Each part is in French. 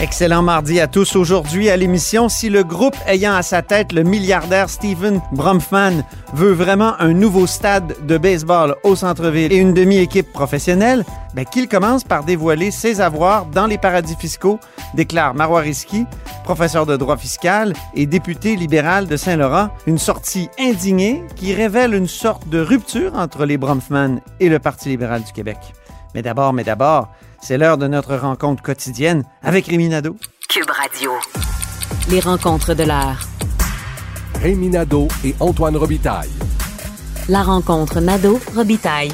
Excellent mardi à tous. Aujourd'hui à l'émission, si le groupe ayant à sa tête le milliardaire Steven Bromfman veut vraiment un nouveau stade de baseball au centre-ville et une demi-équipe professionnelle, ben, qu'il commence par dévoiler ses avoirs dans les paradis fiscaux, déclare Marois Risky, professeur de droit fiscal et député libéral de Saint-Laurent, une sortie indignée qui révèle une sorte de rupture entre les Bromfman et le Parti libéral du Québec. Mais d'abord, mais d'abord, c'est l'heure de notre rencontre quotidienne avec Rémi Nadeau. Cube Radio. Les rencontres de l'heure. Rémi Nadeau et Antoine Robitaille. La rencontre Nadeau-Robitaille.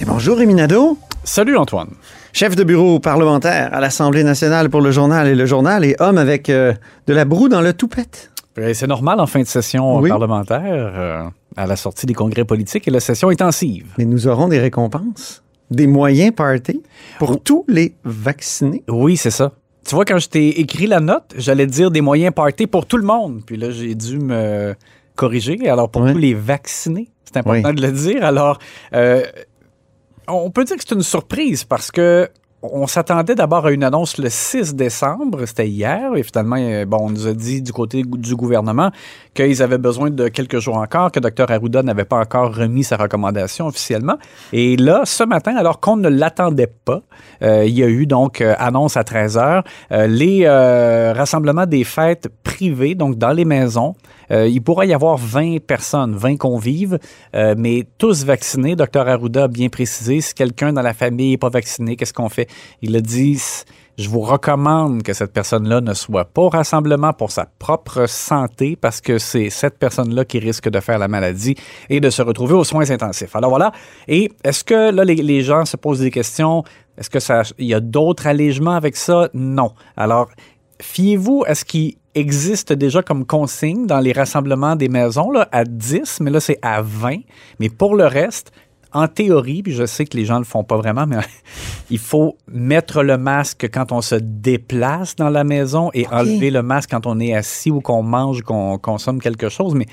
Et bonjour Rémi Nadeau, Salut Antoine. chef de bureau parlementaire à l'Assemblée nationale pour le journal et le journal et homme avec euh, de la broue dans le toupette. C'est normal en fin de session Oui. parlementaire, euh, à la sortie des congrès politiques et la session intensive. Mais nous aurons des récompenses, des moyens party pour tous les vaccinés. Oui, c'est ça. Tu vois, quand je t'ai écrit la note, j'allais dire des moyens party pour tout le monde. Puis là, j'ai dû me corriger. Alors, pour Ouais. tous les vaccinés, c'est important de le dire. Alors, euh, on peut dire que c'est une surprise parce que on s'attendait d'abord à une annonce le 6 décembre, c'était hier, et finalement, euh, bon, on nous a dit du côté du gouvernement qu'ils avaient besoin de quelques jours encore, que Dr Arruda n'avait pas encore remis sa recommandation officiellement. Et là, ce matin, alors qu'on ne l'attendait pas, euh, il y a eu donc euh, annonce à 13 heures, les rassemblements des fêtes privées, donc dans les maisons. Euh, il pourrait y avoir 20 personnes, 20 convives, euh, mais tous vaccinés. Dr Arruda a bien précisé, si quelqu'un dans la famille n'est pas vacciné, qu'est-ce qu'on fait? Il a dit, je vous recommande que cette personne-là ne soit pas au rassemblement pour sa propre santé parce que c'est cette personne-là qui risque de faire la maladie et de se retrouver aux soins intensifs. Alors voilà. Et est-ce que là, les, gens se posent des questions? Est-ce que ça, y a d'autres allégements avec ça? Non. Alors, fiez-vous à ce qui existe déjà comme consigne dans les rassemblements des maisons là, à 10, mais là, c'est à 20. Mais pour le reste, en théorie, puis je sais que les gens ne le font pas vraiment, mais il faut mettre le masque quand on se déplace dans la maison et enlever le masque quand on est assis ou qu'on mange, qu'on consomme quelque chose. Mais,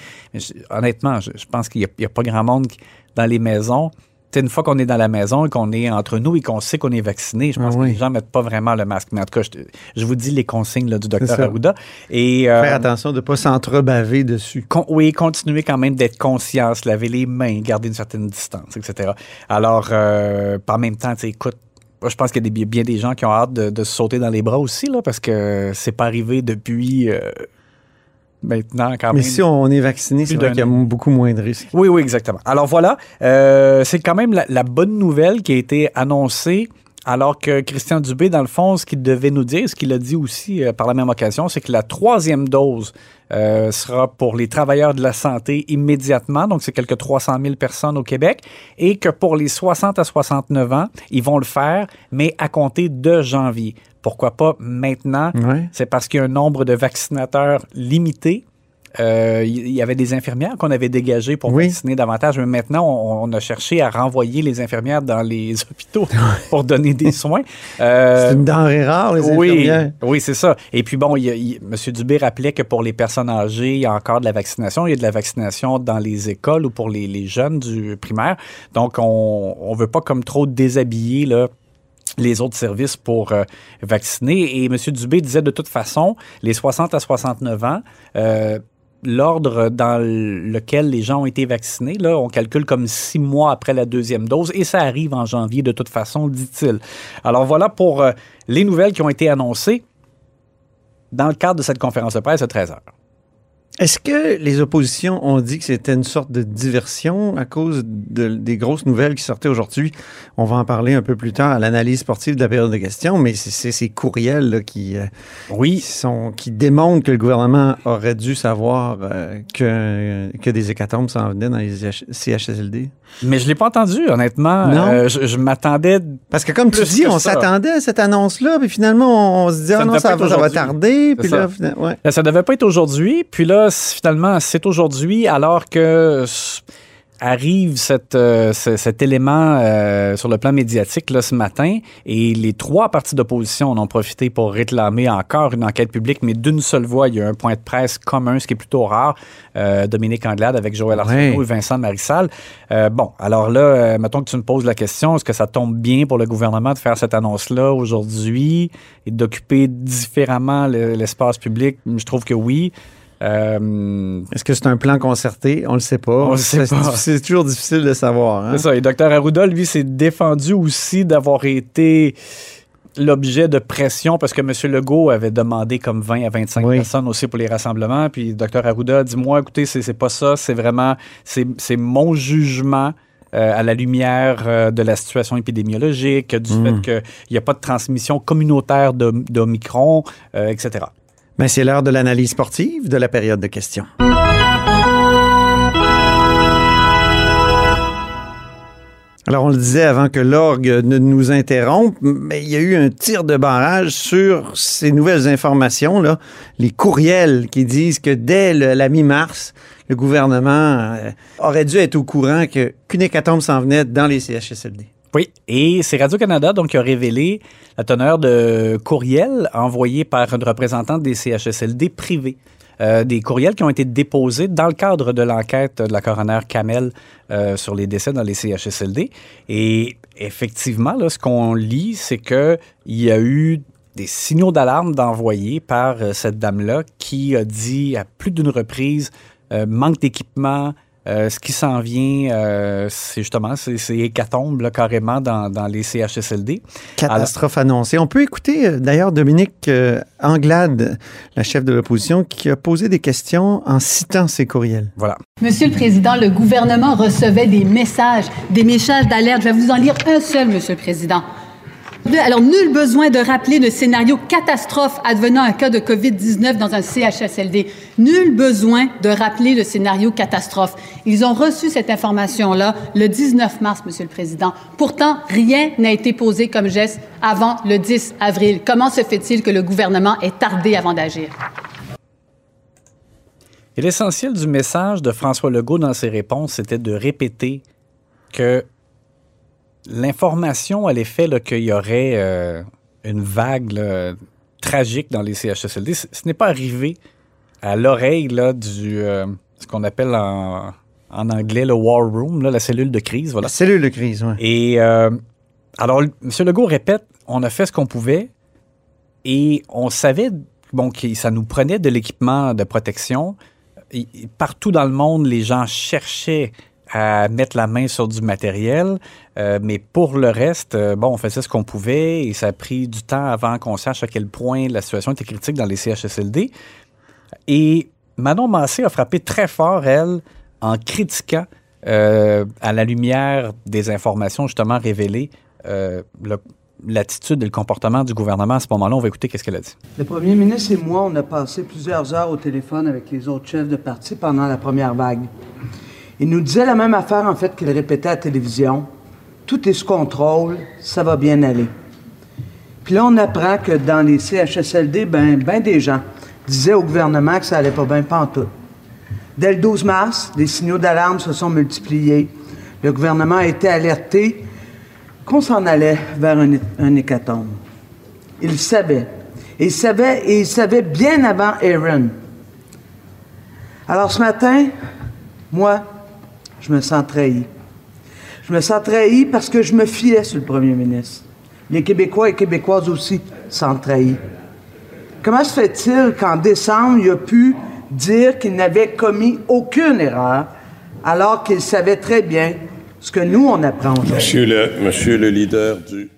honnêtement, je, je pense qu'il n'y a, pas grand monde qui- dans les maisons. Une fois qu'on est dans la maison et qu'on est entre nous et qu'on sait qu'on est vacciné, je pense Ah que les gens ne mettent pas vraiment le masque. Mais en tout cas, je, vous dis les consignes là, du docteur. Arruda. Et, euh, Faire attention de ne pas s'entrebaver dessus. Con- oui, continuer quand même d'être conscient, se laver les mains, garder une certaine distance, etc. Alors, euh, par même temps, écoute, je pense qu'il y a des- bien des gens qui ont hâte de, de se sauter dans les bras aussi, là, parce que c'est pas arrivé depuis euh, maintenant quand Mais même. si on est vacciné, c'est vrai qu'il y a beaucoup moins de risques. Oui, oui, exactement. Alors voilà, euh, c'est quand même la, la bonne nouvelle qui a été annoncée. Alors que Christian Dubé, dans le fond, ce qu'il devait nous dire, ce qu'il a dit aussi euh, par la même occasion, c'est que la troisième dose euh, sera pour les travailleurs de la santé immédiatement, donc c'est quelques 300 000 personnes au Québec, et que pour les 60 à 69 ans, ils vont le faire, mais à compter de janvier. Pourquoi pas maintenant? C'est parce qu'il y a un nombre de vaccinateurs limité. Euh, Il y avait des infirmières qu'on avait dégagées pour Oui. vacciner davantage, mais maintenant, on, on a cherché à renvoyer les infirmières dans les hôpitaux pour donner des soins. Euh, C'est une denrée rare, les oui, infirmières. oui, c'est ça. Et puis bon, y a- M. Dubé rappelait que pour les personnes âgées, il y a encore de la vaccination. Il y a de la vaccination dans les écoles ou pour les, les jeunes du primaire. Donc, on ne veut pas comme trop déshabiller là, les autres services pour euh, vacciner. Et M. Dubé disait de toute façon, les 60 à 69 ans, euh, l'ordre dans lequel les gens ont été vaccinés, là, on calcule comme six mois après la deuxième dose et ça arrive en janvier de toute façon, dit-il. Alors voilà pour euh, les nouvelles qui ont été annoncées dans le cadre de cette conférence de presse à 13 heures. Est-ce que les oppositions ont dit que c'était une sorte de diversion à cause de- des grosses nouvelles qui sortaient aujourd'hui? On va en parler un peu plus tard à l'analyse sportive de la période de questions, mais c'est- ces courriels là, qui, euh, qui, Oui, sont, qui démontrent que le gouvernement aurait dû savoir euh, que, que des hécatombes s'en venaient dans les CHSLD. mais je ne l'ai pas entendu, honnêtement. Non. Euh, je je m'attendais Parce que comme tu dis, on s'attendait à cette annonce-là, puis finalement, on, on se dit, Ça ah ne non, ça, va- ça tarder, puis là, ça. finalement, ouais. Euh, Ça devait pas être aujourd'hui. Puis là, finalement, c'est aujourd'hui alors que arrive cette, euh, ce- cet élément euh, sur le plan médiatique là, ce matin et les trois partis d'opposition en ont profité pour réclamer encore une enquête publique, mais d'une seule voix. Il y a un point de presse commun, ce qui est plutôt rare. Euh, Dominique Anglade avec Joël Arsenault et Vincent Marissal. Bon, alors là, mettons que tu me poses la question, est-ce que ça tombe bien pour le gouvernement de faire cette annonce-là aujourd'hui et d'occuper différemment le- l'espace public? Je trouve que oui. Euh, Est-ce que c'est un plan concerté? On le sait pas. On le sait pas. C'est toujours difficile de savoir. hein? C'est ça. Et Dr Arruda, lui, s'est défendu aussi d'avoir été l'objet de pression parce que M. Legault avait demandé comme 20 à 25 Oui. personnes aussi pour les rassemblements. Puis Dr Arruda a dit Moi, écoutez, c'est pas ça. C'est vraiment, c'est mon jugement. euh, à la lumière euh, de la situation épidémiologique, du Mm. fait qu'il n'y a pas de transmission communautaire de- d'Omicron, euh, etc. C'est l'heure de l'analyse sportive de la période de questions. Alors, on le disait avant que l'orgue ne nous interrompe, mais il y a eu un tir de barrage sur ces nouvelles informations, là, les courriels qui disent que dès le- la mi-mars, le gouvernement euh, aurait dû être au courant qu'une hécatombe s'en venait dans les CHSLD. Oui, et c'est Radio-Canada donc qui a révélé la teneur de courriels envoyés par une représentante des CHSLD privés. Euh, des courriels qui ont été déposés dans le cadre de l'enquête de la coroner Kamel euh, sur les décès dans les CHSLD. Et effectivement, là, ce qu'on lit, c'est qu'il y a eu des signaux d'alarme d'envoyés par euh, cette dame-là qui a dit à plus d'une reprise manque d'équipement, euh, ce qui s'en vient, euh, c'est justement c'est hécatombe là, carrément dans, dans les CHSLD. Catastrophe annoncée. On peut écouter euh, d'ailleurs Dominique euh, Anglade, la chef de l'opposition, qui a posé des questions en citant ces courriels. Voilà. Monsieur le Président, le gouvernement recevait des messages, des messages d'alerte. Je vais vous en lire un seul, Monsieur le Président. Alors, nul besoin de rappeler le scénario catastrophe advenant un cas de COVID-19 dans un CHSLD. Nul besoin de rappeler le scénario catastrophe. Ils ont reçu cette information-là le 19 mars, Monsieur le Président. Pourtant, rien n'a été posé comme geste avant le 10 avril. Comment se fait-il que le gouvernement ait tardé avant d'agir? L'essentiel du message de François Legault dans ses réponses, c'était de répéter que l'information à l'effet qu'il y aurait euh, une vague là, tragique dans les CHSLD, ce, n'est pas arrivé à l'oreille du euh, ce qu'on appelle en, en anglais le war room, là, la cellule de crise. Voilà. La cellule de crise, oui. Et euh, alors, M. Legault répète, on a fait ce qu'on pouvait et on savait bon, que ça nous prenait de l'équipement de protection. Et- et partout dans le monde, les gens cherchaient à mettre la main sur du matériel, euh, mais pour le reste, euh, bon, on faisait ce qu'on pouvait et ça a pris du temps avant qu'on sache à quel point la situation était critique dans les CHSLD. Et Manon Massé a frappé très fort, elle, en critiquant, euh, à la lumière des informations justement révélées, l'attitude et le comportement du gouvernement à ce moment-là. On va écouter qu'est-ce qu'elle a dit. Le premier ministre et moi, on a passé plusieurs heures au téléphone avec les autres chefs de parti pendant la première vague. Il nous disait la même affaire, en fait, qu'il répétait à la télévision. Tout est sous contrôle, ça va bien aller. Puis là, on apprend que dans les CHSLD, ben, ben des gens disaient au gouvernement que ça allait pas bien pantoute. Dès le 12 mars, les signaux d'alarme se sont multipliés. Le gouvernement a été alerté qu'on s'en allait vers un, un hécatombe. Il savait. Il savait, et il savait bien avant Aaron. Alors ce matin, moi, je me sens trahi. Je me sens trahi parce que je me fiais sur le premier ministre. Les Québécois et Québécoises aussi sont trahis. Comment se fait-il qu'en décembre, il a pu dire qu'il n'avait commis aucune erreur alors qu'il savait très bien ce que nous, on apprend aujourd'hui? Monsieur le, monsieur le leader du.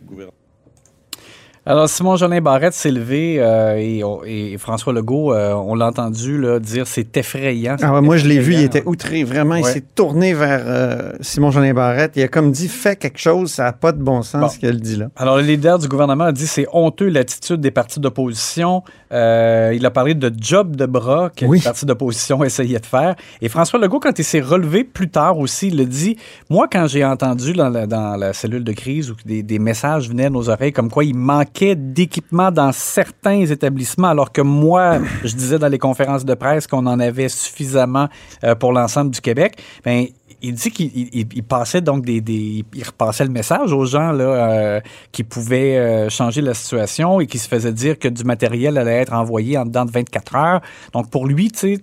Alors, Simon Jolin Barrette s'est levé euh, et, François Legault, euh, on l'a entendu là, dire c'est effrayant. Ah ouais, moi, je l'ai vu, il était outré. Vraiment, il s'est tourné vers euh, Simon Jeanin Barrette. Il a comme dit, fais quelque chose, ça n'a pas de bon sens Bon. ce qu'elle dit là. Alors, le leader du gouvernement a dit c'est honteux l'attitude des partis d'opposition. Euh, il a parlé de job de bras que Oui. les partis d'opposition essayaient de faire. Et François Legault, quand il s'est relevé plus tard aussi, il a dit Moi, quand j'ai entendu dans la, dans la cellule de crise où des, des messages venaient à nos oreilles comme quoi il manquait d'équipement dans certains établissements, alors que moi, je disais dans les conférences de presse qu'on en avait suffisamment euh, pour l'ensemble du Québec, ben, il dit qu'il il- il- il passait donc des, il repassait le message aux gens là euh, qui pouvaient euh, changer la situation et qui se faisaient dire que du matériel allait être envoyé en dedans de 24 heures. Donc pour lui, tu sais,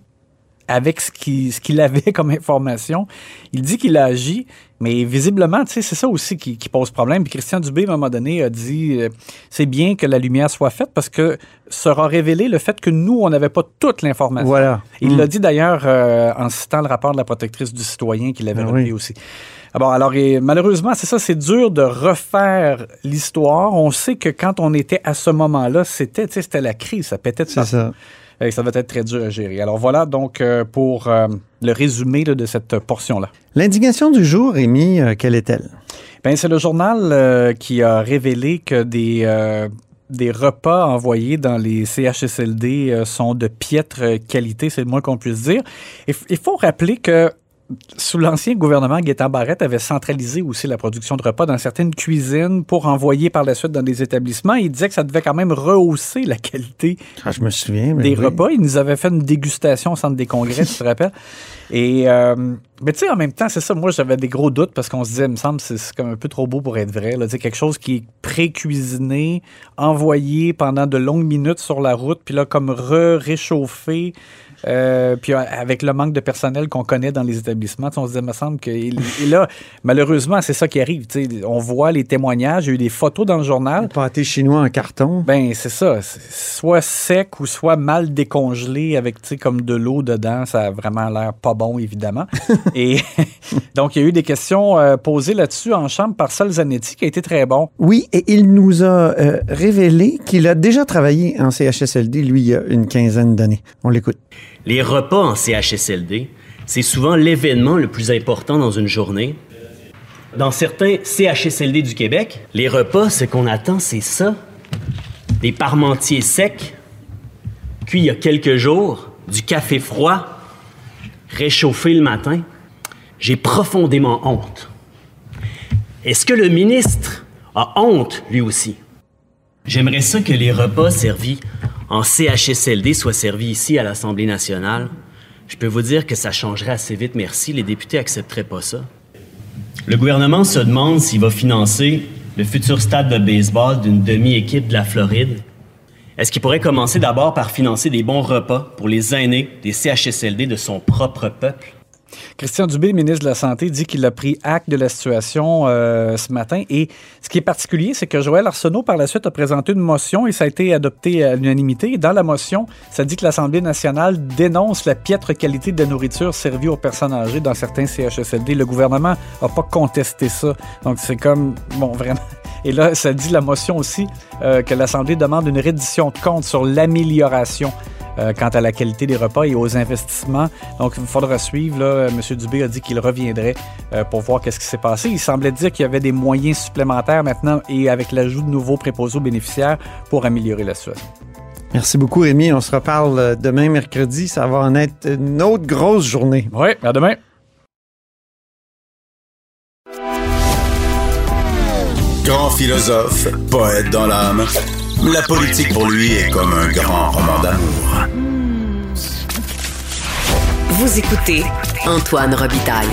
avec ce qu'il ce qu'il avait comme information, il dit qu'il a agi, mais visiblement, tu sais, c'est ça aussi qui, qui pose problème. Puis Christian Dubé, à un moment donné, a dit euh, c'est bien que la lumière soit faite parce que sera révélé le fait que nous, on n'avait pas toute l'information. Voilà. Il Mm. l'a dit d'ailleurs euh, en citant le rapport de la protectrice du citoyen qu'il avait Ah oui. aussi. Ah bon, alors et malheureusement, c'est ça, c'est dur de refaire l'histoire. On sait que quand on était à ce moment-là, c'était, tu sais, c'était la crise, ça pétait de C'est ça. Et ça va être très dur à gérer. Alors voilà donc euh, pour euh, le résumé de cette portion-là. L'indignation du jour, Rémi, euh, quelle est-elle? Ben, c'est le journal euh, qui a révélé que des, euh, des repas envoyés dans les CHSLD euh, sont de piètre qualité, c'est le moins qu'on puisse dire. Il faut rappeler que sous l'ancien gouvernement, Gaétan Barrette avait centralisé aussi la production de repas dans certaines cuisines pour envoyer par la suite dans des établissements. Il disait que ça devait quand même rehausser la qualité Ah, je me souviens. mais des oui. repas. Ils nous avaient fait une dégustation au centre des congrès, tu te rappelles? Et, euh, mais tu sais, en même temps, c'est ça, moi, j'avais des gros doutes parce qu'on se disait, il me semble, c'est comme un peu trop beau pour être vrai. Là. Quelque chose qui est pré-cuisiné, envoyé pendant de longues minutes sur la route, puis là, comme re-réchauffé. Euh, puis avec le manque de personnel qu'on connaît dans les établissements, on se disait, me semble que. Et là, malheureusement, c'est ça qui arrive. On voit les témoignages, il y a eu des photos dans le journal. Le pâté chinois en carton. Ben, c'est ça. Soit sec ou soit mal décongelé avec, tu sais, comme de l'eau dedans. Ça a vraiment l'air pas bon, évidemment. Et donc, il y a eu des questions euh, posées là-dessus en chambre par Sol Zanetti, qui a été très bon. Oui, et il nous a euh, révélé qu'il a déjà travaillé en CHSLD, lui, il y a une quinzaine d'années. On l'écoute. Les repas en CHSLD, c'est souvent l'événement le plus important dans une journée. Dans certains CHSLD du Québec, les repas, ce qu'on attend, c'est ça. Des parmentiers secs, cuits il y a quelques jours, du café froid, réchauffé le matin. J'ai profondément honte. Est-ce que le ministre a honte, lui aussi? J'aimerais ça que les repas servis en CHSLD soient servis ici à l'Assemblée nationale. Je peux vous dire que ça changerait assez vite, merci. Les députés accepteraient pas ça. Le gouvernement se demande s'il va financer le futur stade de baseball d'une demi-équipe de la Floride. Est-ce qu'il pourrait commencer d'abord par financer des bons repas pour les aînés des CHSLD de son propre peuple? Christian Dubé, ministre de la Santé, dit qu'il a pris acte de la situation euh, ce matin. Et ce qui est particulier, c'est que Joël Arsenault, par la suite, a présenté une motion et ça a été adopté à l'unanimité. Dans la motion, ça dit que l'Assemblée nationale dénonce la piètre qualité de nourriture servie aux personnes âgées dans certains CHSLD. Le gouvernement n'a pas contesté ça. Donc, c'est comme, bon, vraiment. Et là, ça dit la motion aussi euh, que l'Assemblée demande une reddition de compte sur l'amélioration euh, quant à la qualité des repas et aux investissements. Donc, il faudra suivre. Là, M. Dubé a dit qu'il reviendrait euh, pour voir qu'est-ce qui s'est passé. Il semblait dire qu'il y avait des moyens supplémentaires maintenant et avec l'ajout de nouveaux préposés aux bénéficiaires pour améliorer la situation. Merci beaucoup, Rémi. On se reparle euh, demain, mercredi. Ça va en être une autre grosse journée. Oui, à demain. Grand philosophe, poète dans l'âme, la politique pour lui est comme un grand roman d'amour. Vous écoutez Antoine Robitaille,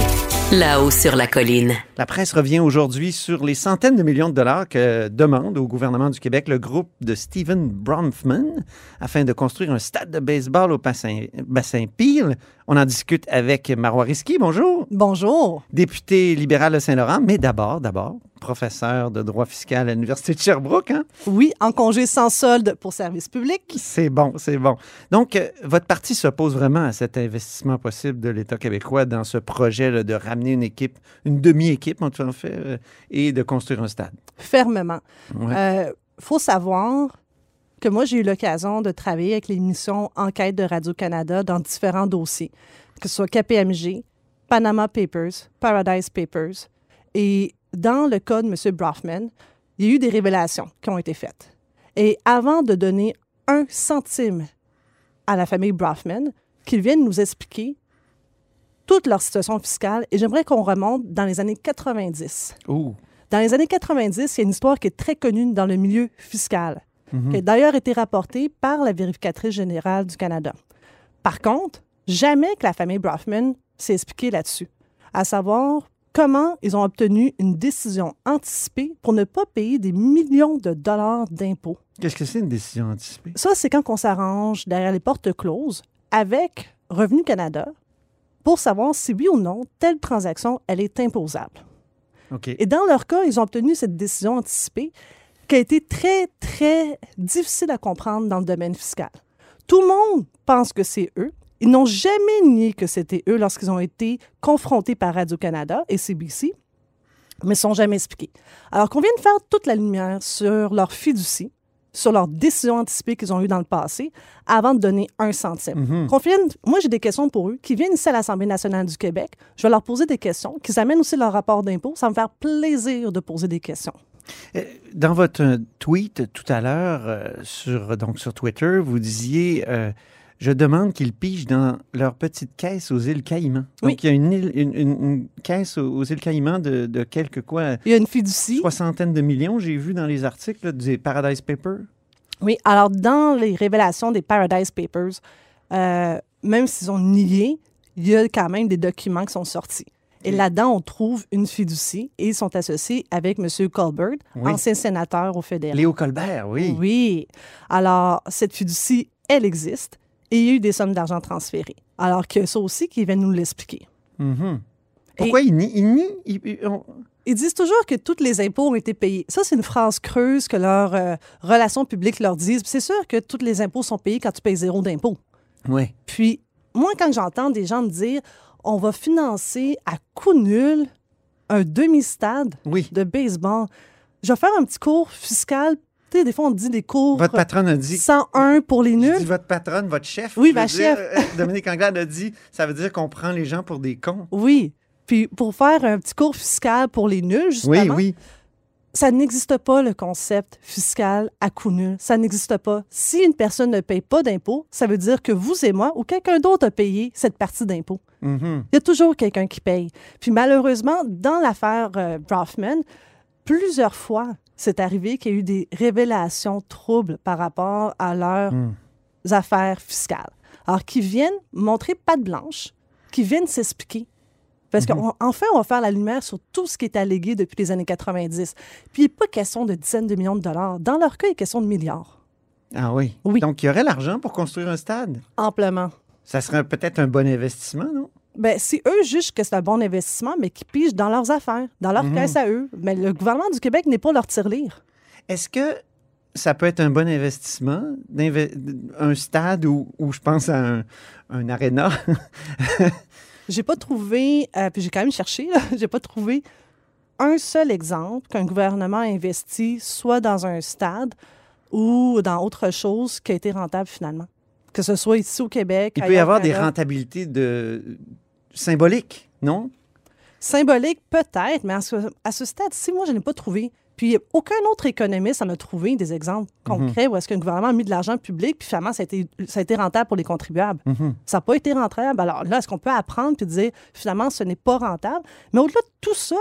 là-haut sur la colline. La presse revient aujourd'hui sur les centaines de millions de dollars que demande au gouvernement du Québec le groupe de Stephen Bronfman afin de construire un stade de baseball au bassin, bassin Peel. On en discute avec Marois Risky. Bonjour. Bonjour. Député libéral de Saint-Laurent, mais d'abord, d'abord, professeur de droit fiscal à l'Université de Sherbrooke. Hein? Oui, en congé sans solde pour service public. C'est bon, c'est bon. Donc, euh, votre parti s'oppose vraiment à cet investissement possible de l'État québécois dans ce projet là, de ramener une équipe, une demi-équipe, en tout fait, euh, et de construire un stade? Fermement. Il Ouais. faut savoir que moi, j'ai eu l'occasion de travailler avec l'émission Enquête de Radio-Canada dans différents dossiers, que ce soit KPMG, Panama Papers, Paradise Papers. Et dans le cas de M. Brofman, il y a eu des révélations qui ont été faites. Et avant de donner un centime à la famille Brofman, qu'ils viennent nous expliquer toute leur situation fiscale. Et j'aimerais qu'on remonte dans les années 90. Ouh. Dans les années 90, il y a une histoire qui est très connue dans le milieu fiscal, Mhm. qui a d'ailleurs été rapportée par la vérificatrice générale du Canada. Par contre, jamais que la famille Brofman s'est expliquée là-dessus. à savoir comment ils ont obtenu une décision anticipée pour ne pas payer des millions de dollars d'impôts. Qu'est-ce que c'est une décision anticipée? Ça, c'est quand on s'arrange derrière les portes closes avec Revenu Canada pour savoir si oui ou non telle transaction, elle est imposable. OK. Et dans leur cas, ils ont obtenu cette décision anticipée qui a été très, très difficile à comprendre dans le domaine fiscal. Tout le monde pense que c'est eux. Ils n'ont jamais nié que c'était eux lorsqu'ils ont été confrontés par Radio-Canada et CBC, mais ne sont jamais expliqués. Alors qu'on vient de faire toute la lumière sur leur fiducie, sur leurs décisions anticipées qu'ils ont eues dans le passé, avant de donner un centime. Mhm. Qu'on vienne- moi, j'ai des questions pour eux qui viennent ici à l'Assemblée nationale du Québec. Je vais leur poser des questions, qu'ils amènent aussi leur rapport d'impôt. Ça va me faire plaisir de poser des questions. Euh, Dans votre euh, tweet tout à l'heure euh, sur, donc sur Twitter, vous disiez euh, Je demande qu'ils pigent dans leur petite caisse aux îles Caïmans. Oui. Donc, il y a une, île- une- une- une caisse aux, aux îles Caïmans de, de quelques quoi Il y a une fiducie. Soixantaine de millions, j'ai vu dans les articles là, du Paradise Paper. Oui, alors dans les révélations des Paradise Papers, euh, même s'ils ont nié, il y a quand même des documents qui sont sortis. Et là-dedans, on trouve une fiducie et ils sont associés avec M. Colbert, Oui. ancien sénateur au fédéral. Léo Colbert, oui. Oui. Alors, cette fiducie, elle existe et il y a eu des sommes d'argent transférées. Alors que ça aussi, qui viennent nous l'expliquer. Mhm. Pourquoi ils nient? Ils nient? Ils- ils- on- Ils disent toujours que tous les impôts ont été payés. Ça, c'est une phrase creuse que leurs euh, relations publiques leur disent. C'est sûr que tous les impôts sont payés quand tu payes zéro d'impôt. Oui. Puis, moi, quand j'entends des gens me dire on va financer à coût nul un demi-stade de baseball, je vais faire un petit cours fiscal. Tu sais, des fois, on dit des cours. Votre patronne a dit. 101 pour les Je nuls. dis votre patronne, votre chef. Oui, ma chef. euh, Dominique Anglade a dit ça veut dire qu'on prend les gens pour des cons. Oui. Puis, pour faire un petit cours fiscal pour les nuls, justement. Oui, oui. Ça n'existe pas, le concept fiscal à coût nul. Ça n'existe pas. Si une personne ne paye pas d'impôt, ça veut dire que vous et moi ou quelqu'un d'autre a payé cette partie d'impôt. Mhm. Il y a toujours quelqu'un qui paye. Puis malheureusement, dans l'affaire euh, Brofman, plusieurs fois, c'est arrivé qu'il y a eu des révélations troubles par rapport à leurs Hmm. affaires fiscales. Alors, qui viennent montrer patte blanche, qui viennent s'expliquer. Parce qu'enfin, on va faire la lumière sur tout ce qui est allégué depuis les années 90. Puis, il n'est pas question de dizaines de millions de dollars. Dans leur cas, il est question de milliards. Ah oui. Donc, il y aurait l'argent pour construire un stade? Amplement. Ça serait peut-être un bon investissement, non? Ben, si eux jugent que c'est un bon investissement, mais qu'ils pigent dans leurs affaires, dans leur Mhm. caisse à eux, mais le gouvernement du Québec n'est pas leur tirelire. Est-ce que ça peut être un bon investissement, un stade où je pense à un, un aréna? J'ai pas trouvé, euh, puis j'ai quand même cherché, j'ai pas trouvé un seul exemple qu'un gouvernement a investi soit dans un stade ou dans autre chose qui a été rentable finalement. Que ce soit ici au Québec. Il peut y avoir des rentabilités de... symboliques, non? Symbolique, peut-être, mais à ce, à ce stade-ci, moi, je n'ai pas trouvé. Puis aucun autre économiste en a trouvé des exemples concrets où est-ce qu'un gouvernement a mis de l'argent public, puis finalement, ça a été, ça a été rentable pour les contribuables. Mhm. Ça n'a pas été rentable. Alors là, est-ce qu'on peut apprendre puis dire finalement, ce n'est pas rentable? Mais au-delà de tout ça,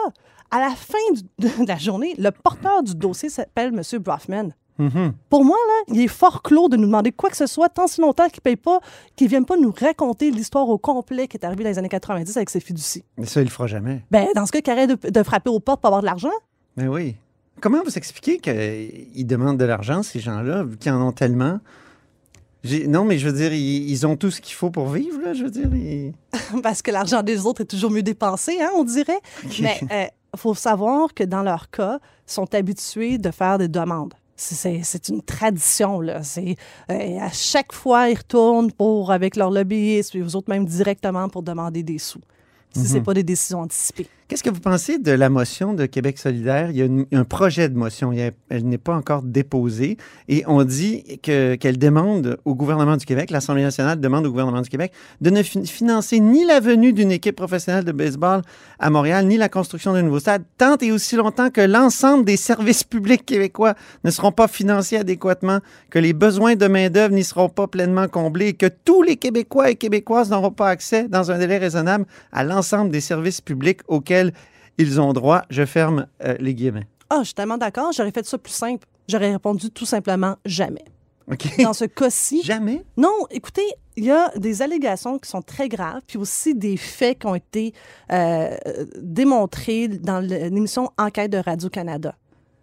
à la fin du- de la journée, le porteur du dossier s'appelle M. Brofman. Mhm. Pour moi, là, il est fort clos de nous demander quoi que ce soit tant si longtemps qu'il ne paye pas, qu'il ne vienne pas nous raconter l'histoire au complet qui est arrivée dans les années 90 avec ses fiducies. Mais ça, il le fera jamais. Ben, dans ce cas, qu'il arrête de, de frapper aux portes pour avoir de l'argent. Mais oui. Comment vous expliquez qu'ils demandent de l'argent, ces gens-là, vu qu'ils en ont tellement? Non, mais je veux dire, ils, ils ont tout ce qu'il faut pour vivre, là, je veux dire. ils- Parce que l'argent des autres est toujours mieux dépensé, hein, on dirait. Mais il faut savoir que dans leur cas, ils sont habitués de faire des demandes. C'est- une tradition, là. Euh, à chaque fois, ils retournent pour, avec leur lobbyiste, puis vous autres même directement pour demander des sous. Si Mhm. c'est pas des décisions anticipées. Qu'est-ce que vous pensez de la motion de Québec solidaire? Il y a un projet de motion, elle n'est pas encore déposée, et on dit que- qu'elle demande au gouvernement du Québec, l'Assemblée nationale demande au gouvernement du Québec de ne fi- financer ni la venue d'une équipe professionnelle de baseball à Montréal, ni la construction d'un nouveau stade, tant et aussi longtemps que l'ensemble des services publics québécois ne seront pas financés adéquatement, que les besoins de main-d'œuvre n'y seront pas pleinement comblés, que tous les Québécois et Québécoises n'auront pas accès, dans un délai raisonnable, à l'ensemble des services publics auxquels ils ont droit. Je ferme euh, les guillemets. Ah, je suis tellement d'accord, j'aurais fait ça plus simple. J'aurais répondu tout simplement jamais. OK. Dans ce cas-ci. Jamais? Non, écoutez, il y a des allégations qui sont très graves, puis aussi des faits qui ont été euh, démontrés dans l'émission Enquête de Radio-Canada.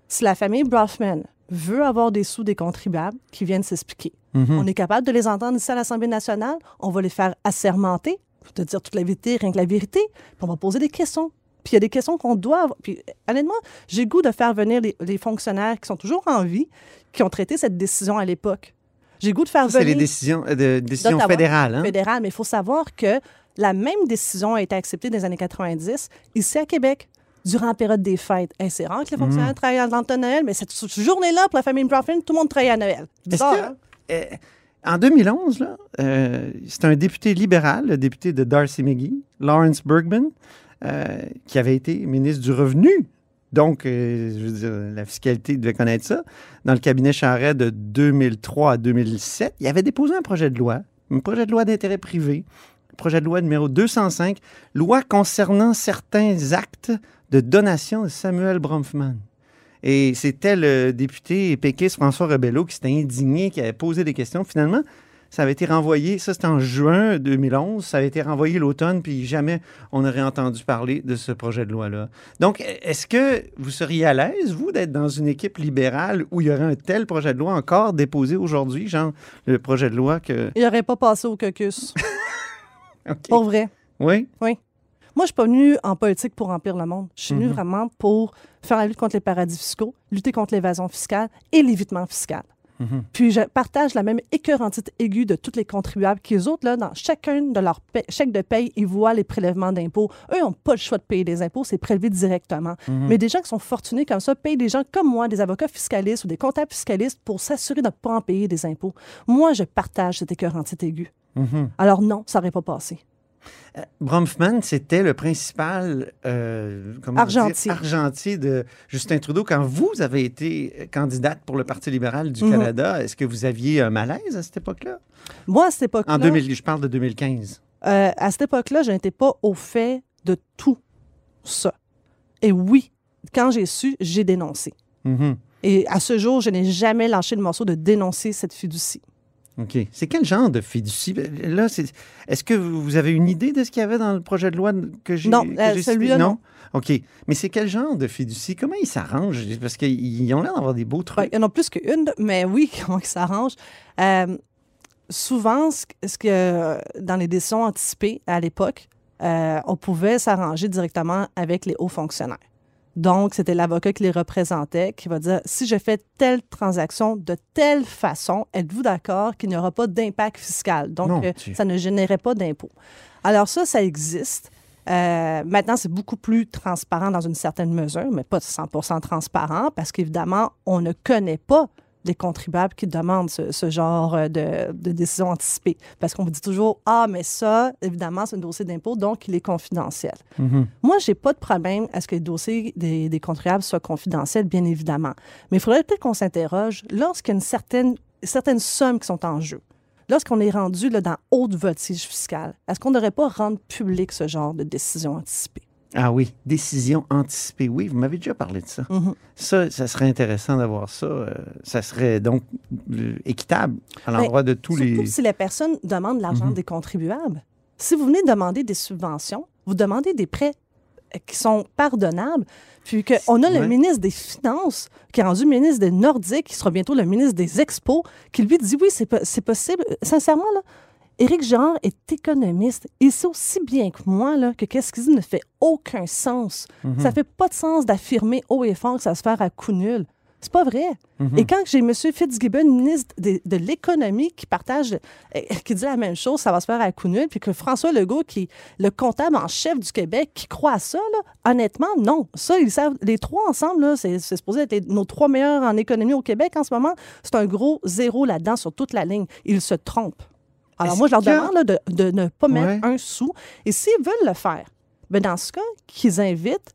Si la famille Brofman veut avoir des sous des contribuables qui viennent s'expliquer, Mhm. on est capable de les entendre ici à l'Assemblée nationale, on va les faire assermenter, te dire toute la vérité, rien que la vérité, puis on va poser des questions. Puis il y a des questions qu'on doit avoir. Puis honnêtement, j'ai goût de faire venir les, les fonctionnaires qui sont toujours en vie, qui ont traité cette décision à l'époque. J'ai goût de faire Ça, c'est venir... les décisions, euh, de, décisions fédérales. Hein? fédérales, mais il faut savoir que la même décision a été acceptée dans les années 90 ici à Québec durant la période des fêtes. Hey, c'est rare que les fonctionnaires Mhm. travaillent dans le temps de Noël, mais cette, journée-là, pour la famille Brofman, tout le monde travaille à Noël. Bizarre, que, hein? euh, en 2011, là, euh, c'est un député libéral, le député de Darcy McGee, Lawrence Bergman, euh, qui avait été ministre du Revenu. Donc, euh, la fiscalité devait connaître ça. Dans le cabinet Charret de 2003 à 2007, il avait déposé un projet de loi, un projet de loi d'intérêt privé, projet de loi numéro 205, loi concernant certains actes de donation de Samuel Bromfman. Et c'était le député péquiste François Rebello qui s'était indigné, qui avait posé des questions. Finalement, ça avait été renvoyé, ça c'était en juin 2011, ça avait été renvoyé l'automne, puis jamais on n'aurait entendu parler de ce projet de loi-là. Donc, est-ce que vous seriez à l'aise, vous, d'être dans une équipe libérale où il y aurait un tel projet de loi encore déposé aujourd'hui, genre le projet de loi que... Il n'aurait pas passé au caucus. Pour vrai. Oui? Oui. Moi, je suis pas venue en politique pour remplir le monde. Je suis venue Mhm. vraiment pour faire la lutte contre les paradis fiscaux, lutter contre l'évasion fiscale et l'évitement fiscal. Puis je partage la même écœurantite aiguë de tous les contribuables qui, eux autres, là, dans chacun de leurs chèques de paye, ils voient les prélèvements d'impôts. Eux n'ont pas le choix de payer des impôts, c'est prélevé directement. Mhm. Mais des gens qui sont fortunés comme ça payent des gens comme moi, des avocats fiscalistes ou des comptables fiscalistes pour s'assurer de ne pas en payer des impôts. Moi, je partage cette écœurantite aiguë. Mhm. Alors non, ça n'aurait pas passé. Bromfman, c'était le principal euh, Argentier. argentier de Justin Trudeau. Quand vous avez été candidate pour le Parti libéral du Mhm. Canada, est-ce que vous aviez un malaise à cette époque-là? Moi, à cette époque-là... En 2000, je parle de 2015. Euh, à cette époque-là, je n'étais pas au fait de tout ça. Et oui, quand j'ai su, j'ai dénoncé. Mhm. Et à ce jour, je n'ai jamais lâché le morceau de dénoncer cette fiducie. OK. C'est quel genre de fiducie? Là, c'est- est-ce que vous avez une idée de ce qu'il y avait dans le projet de loi que j'ai Non, euh, celui-là, non? OK. Mais c'est quel genre de fiducie? Comment ils s'arrangent? Parce qu'ils ont l'air d'avoir des beaux trucs. Ben, il y en a plus qu'une, mais oui, comment ils s'arrangent? Euh, souvent, ce que dans les décisions anticipées à l'époque, euh, on pouvait s'arranger directement avec les hauts fonctionnaires. Donc, c'était l'avocat qui les représentait qui va dire si je fais telle transaction de telle façon, êtes-vous d'accord qu'il n'y aura pas d'impact fiscal? Donc, euh, ça ne générait pas d'impôt. Alors, ça, ça existe. Euh, maintenant, c'est beaucoup plus transparent dans une certaine mesure, mais pas 100 transparent parce qu'évidemment, on ne connaît pas les contribuables qui demandent ce, ce genre euh, de, de décision anticipée. Parce qu'on vous dit toujours Ah, mais ça, évidemment, c'est un dossier d'impôt, donc il est confidentiel. Mhm. Moi, j'ai pas de problème à ce que les dossiers des, des contribuables soient confidentiels, bien évidemment. Mais il faudrait peut-être qu'on s'interroge lorsqu'il y a une certaine, certaines sommes qui sont en jeu. Lorsqu'on est rendu là, dans haute voltige fiscale, est-ce qu'on ne devrait pas rendre public ce genre de décision anticipée? Ah oui, décision anticipée. Oui, vous m'avez déjà parlé de ça. Mhm. Ça, ça serait intéressant d'avoir ça. euh, ça serait donc euh, équitable à l'endroit de tous Surtout les... si la personne demande l'argent Mhm. des contribuables. Si vous venez demander des subventions, vous demandez des prêts euh, qui sont pardonnables, puis qu'on a le ministre des Finances, qui est rendu ministre des Nordiques, qui sera bientôt le ministre des Expos, qui lui dit oui, c'est possible. Sincèrement, là, Éric Girard est économiste. Il sait aussi bien que moi là, que qu'est-ce qu'il dit ne fait aucun sens. Mhm. Ça fait pas de sens d'affirmer haut et fort que ça va se faire à coup nul. C'est pas vrai. Mhm. Et quand j'ai M. Fitzgibbon, ministre de, de l'économie, qui partage, euh, qui dit la même chose, ça va se faire à coup nul, puis que François Legault, qui est le comptable en chef du Québec, qui croit à ça, là, honnêtement, non. Ça, ils savent, les trois ensemble, c'est, c'est supposé être les- nos trois meilleurs en économie au Québec en ce moment. C'est un gros zéro là-dedans sur toute la ligne. Ils se trompent. Alors moi, je leur y a- demande là, de, de ne pas mettre Ouais. un sou. Et s'ils veulent le faire, ben dans ce cas, qu'ils invitent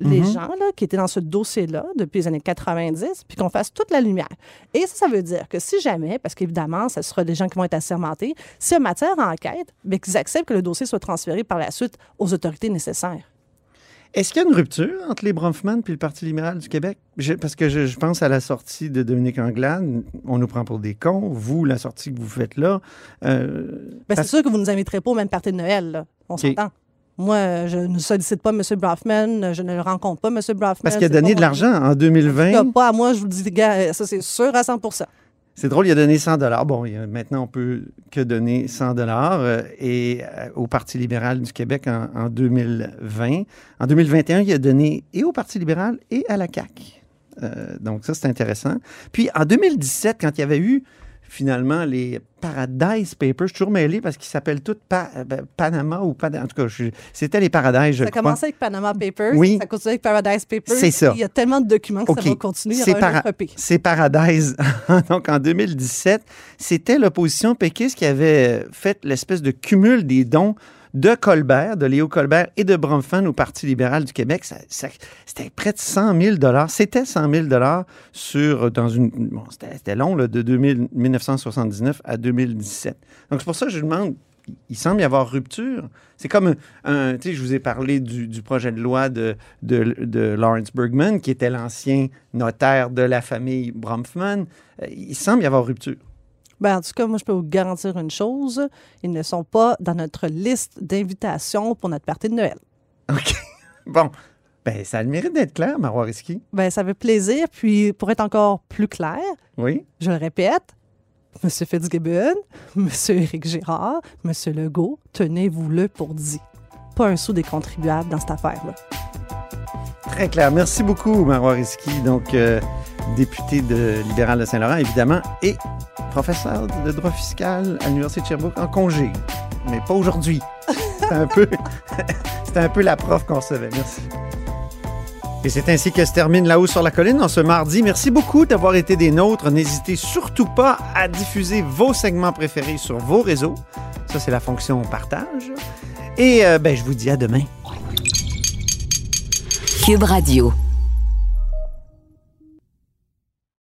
les Mhm. gens là, qui étaient dans ce dossier-là depuis les années 90, puis qu'on fasse toute la lumière. Et ça, ça veut dire que si jamais, parce qu'évidemment, ce sera des gens qui vont être assermentés, si en matière d'enquête, bien qu'ils acceptent que le dossier soit transféré par la suite aux autorités nécessaires. Est-ce qu'il y a une rupture entre les Bronfman puis le Parti libéral du Québec? Je- parce que je, je pense à la sortie de Dominique Anglade. On nous prend pour des cons. Vous, la sortie que vous faites là. euh, Ben, c'est sûr que vous ne nous inviterez pas au même party de Noël, là. On s'entend. Moi, euh, je ne sollicite pas M. Brafman, je ne le rencontre pas, M. Brafman. Parce qu'il a donné de l'argent en En tout cas, 2020. Pas à moi, je vous dis, gars, ça c'est sûr à 100 C'est drôle, il a donné 100 dollars. Bon, maintenant, on peut que donner 100 dollars euh, et euh, au Parti libéral du Québec en, en 2020. En 2021, il a donné et au Parti libéral et à la CAQ. Euh, donc ça, c'est intéressant. Puis en 2017, quand il y avait eu finalement les Paradise Papers, je suis toujours mêlé parce qu'ils s'appellent tous Pa- euh, ben, Panama ou Panama. En tout cas, je- c'était les Paradise, Ça a commencé avec Panama Papers, Oui. ça continue avec Paradise Papers. C'est ça. Il y a tellement de documents que OK. ça va continuer. Para-. C'est Paradise. Donc, en 2017, c'était l'opposition péquiste qui avait fait l'espèce de cumul des dons de Colbert, de Léo Colbert et de Bromfan au Parti libéral du Québec. C'était près de 100 000 C'était 100 000 sur, dans une... Bon, c'était long, là, de 2000 1979 à 2017. Donc, c'est pour ça que je demande, il semble y avoir rupture. C'est comme un, tu sais, je vous ai parlé du, projet de loi de, Lawrence Bergman, qui était l'ancien notaire de la famille Bromfman. Euh, Il semble y avoir rupture. Ben, en tout cas, moi, je peux vous garantir une chose. Ils ne sont pas dans notre liste d'invitations pour notre party de Noël. OK. Bon. Ben, ça a le mérite d'être clair, Marois Risky. Ben, ça fait plaisir. Puis, pour être encore plus clair, Oui. je le répète, M. Fitzgibbon, M. Éric Girard, M. Legault, tenez-vous-le pour dit. Pas un sou des contribuables dans cette affaire-là. Très clair. Merci beaucoup, Marois Risky. Donc, euh, député de libéral de Saint-Laurent, évidemment, et professeur de droit fiscal à l'Université de Sherbrooke en congé. Mais pas aujourd'hui. C'était un peu, c'était un peu la prof qu'on recevait. Merci. Et c'est ainsi que se termine La Haut sur la Colline en ce mardi. Merci beaucoup d'avoir été des nôtres. N'hésitez surtout pas à diffuser vos segments préférés sur vos réseaux. Ça, c'est la fonction partage. Et euh, ben, je vous dis à demain. Cube Radio.